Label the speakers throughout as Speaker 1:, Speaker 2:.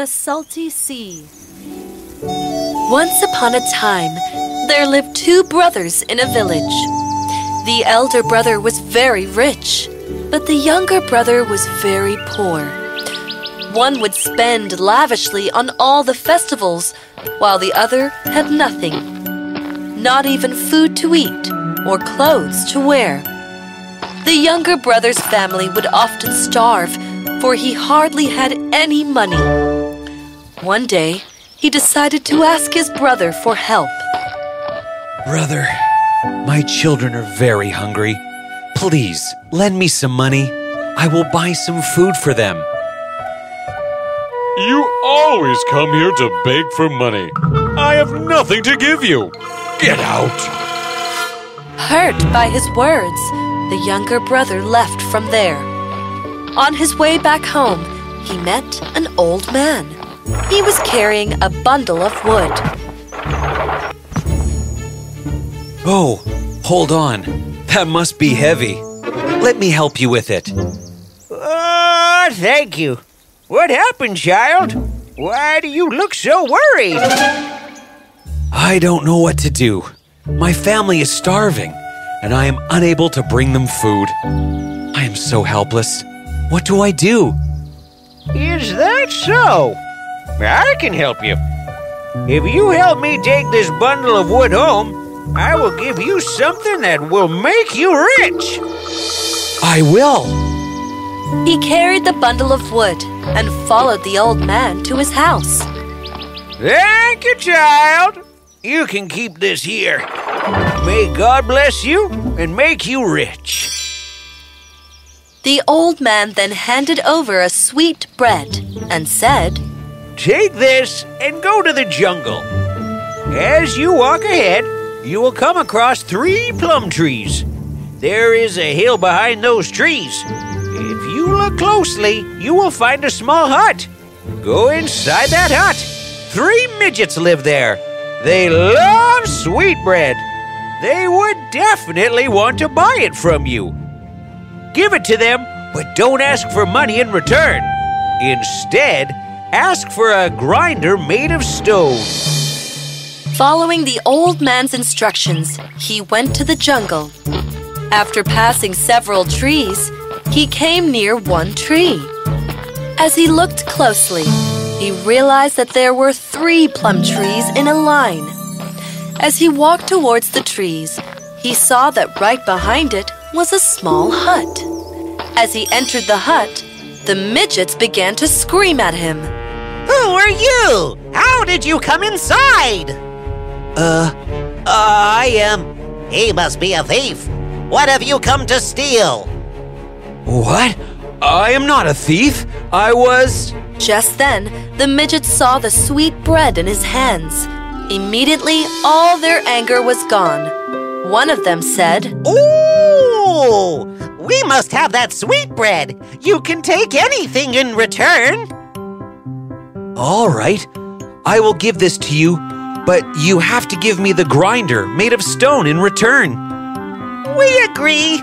Speaker 1: The Salty Sea Once upon a time, there lived two brothers in a village. The elder brother was very rich, but the younger brother was very poor. One would spend lavishly on all the festivals, while the other had nothing. Not even food to eat or clothes to wear. The younger brother's family would often starve, for he hardly had any money. One day, he decided to ask his brother for help.
Speaker 2: Brother, my children are very hungry. Please, lend me some money. I will buy some food for them.
Speaker 3: You always come here to beg for money. I have nothing to give you. Get out.
Speaker 1: Hurt by his words, the younger brother left from there. On his way back home, he met an old man. He was carrying a bundle of wood.
Speaker 2: Oh, hold on. That must be heavy. Let me help you with it.
Speaker 4: Oh, thank you. What happened, child? Why do you look so worried?
Speaker 2: I don't know what to do. My family is starving, and I am unable to bring them food. I am so helpless. What do I do?
Speaker 4: Is that so? I can help you. If you help me take this bundle of wood home, I will give you something that will make you rich.
Speaker 2: I will.
Speaker 1: He carried the bundle of wood and followed the old man to his house.
Speaker 4: Thank you, child. You can keep this here. May God bless you and make you rich.
Speaker 1: The old man then handed over a sweet bread and said,
Speaker 4: Take this and go to the jungle. As you walk ahead, you will come across three plum trees. There is a hill behind those trees. If you look closely, you will find a small hut. Go inside that hut. Three midgets live there. They love sweetbread. They would definitely want to buy it from you. Give it to them, but don't ask for money in return. Instead, ask for a grinder made of stone.
Speaker 1: Following the old man's instructions, he went to the jungle. After passing several trees, he came near one tree. As he looked closely, he realized that there were three plum trees in a line. As he walked towards the trees, he saw that right behind it was a small hut. As he entered the hut, the midgets began to scream at him.
Speaker 5: Who are you? How did you come inside?
Speaker 4: Uh, I am.
Speaker 5: He must be a thief. What have you come to steal?
Speaker 2: What? I am not a thief. I was.
Speaker 1: Just then, the midgets saw the sweet bread in his hands. Immediately, all their anger was gone. One of them said,
Speaker 5: Ooh! We must have that sweet bread. You can take anything in return.
Speaker 2: All right. I will give this to you, but you have to give me the grinder made of stone in return.
Speaker 5: We agree.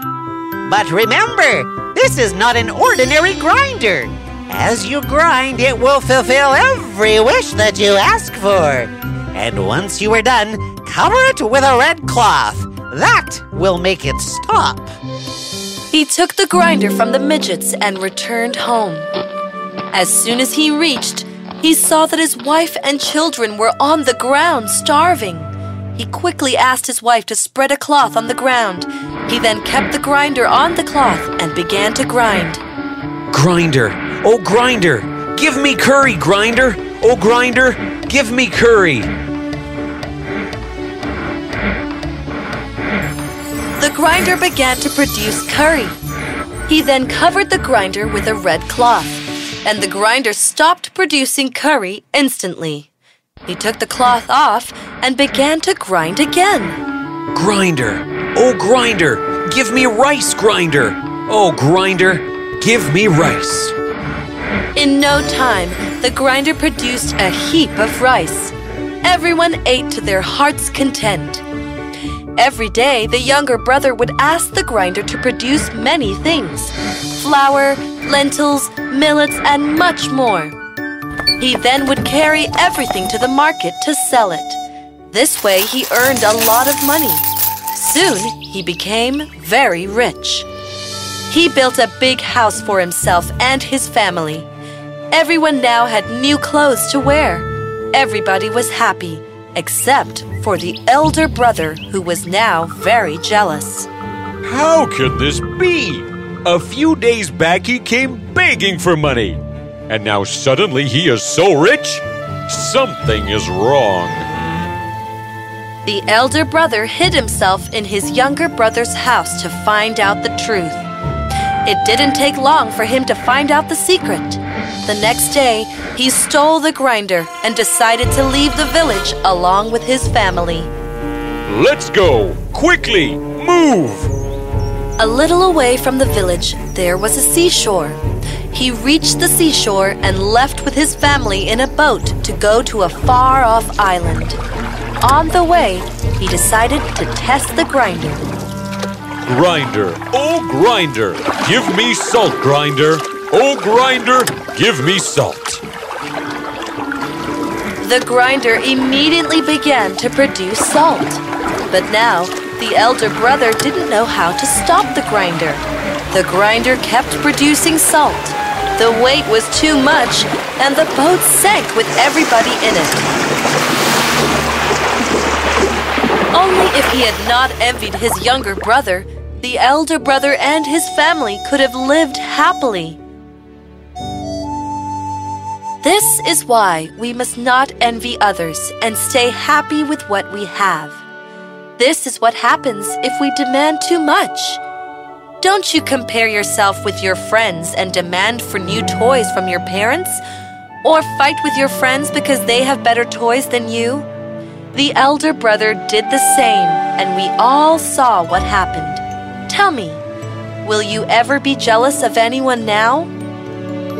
Speaker 5: But remember, this is not an ordinary grinder. As you grind, it will fulfill every wish that you ask for. And once you are done, cover it with a red cloth. That will make it stop.
Speaker 1: He took the grinder from the midgets and returned home. As soon as he reached, he saw that his wife and children were on the ground starving. He quickly asked his wife to spread a cloth on the ground. He then kept the grinder on the cloth and began to grind.
Speaker 2: Grinder. Oh, grinder. Give me curry, grinder. Oh, grinder. Give me curry.
Speaker 1: The grinder began to produce curry. He then covered the grinder with a red cloth, and the grinder stopped producing curry instantly. He took the cloth off and began to grind again.
Speaker 2: Grinder. Oh, grinder. Give me rice, grinder. Oh, grinder. Give me rice.
Speaker 1: In no time, the grinder produced a heap of rice. Everyone ate to their heart's content. Every day, the younger brother would ask the grinder to produce many things flour, lentils, millets, and much more. He then would carry everything to the market to sell it. This way, he earned a lot of money. Soon, he became very rich. He built a big house for himself and his family. Everyone now had new clothes to wear. Everybody was happy, except for the elder brother, who was now very jealous.
Speaker 3: How can this be? A few days back he came begging for money. And now suddenly he is so rich? Something is wrong.
Speaker 1: The elder brother hid himself in his younger brother's house to find out the truth. It didn't take long for him to find out the secret. The next day, he stole the grinder and decided to leave the village along with his family.
Speaker 3: Let's go! Quickly! Move!
Speaker 1: A little away from the village, there was a seashore. He reached the seashore and left with his family in a boat to go to a far off island. On the way, he decided to test the grinder.
Speaker 3: Grinder, oh grinder, give me salt, grinder. Oh grinder, give me salt.
Speaker 1: The grinder immediately began to produce salt. But now, the elder brother didn't know how to stop the grinder. The grinder kept producing salt. The weight was too much, and the boat sank with everybody in it. Only if he had not envied his younger brother, the elder brother and his family could have lived happily. This is why we must not envy others and stay happy with what we have. This is what happens if we demand too much. Don't you compare yourself with your friends and demand for new toys from your parents? Or fight with your friends because they have better toys than you? The elder brother did the same, and we all saw what happened. Tell me, will you ever be jealous of anyone now?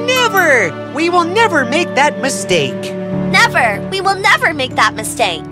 Speaker 5: Never! We will never make that mistake.
Speaker 6: Never! We will never make that mistake.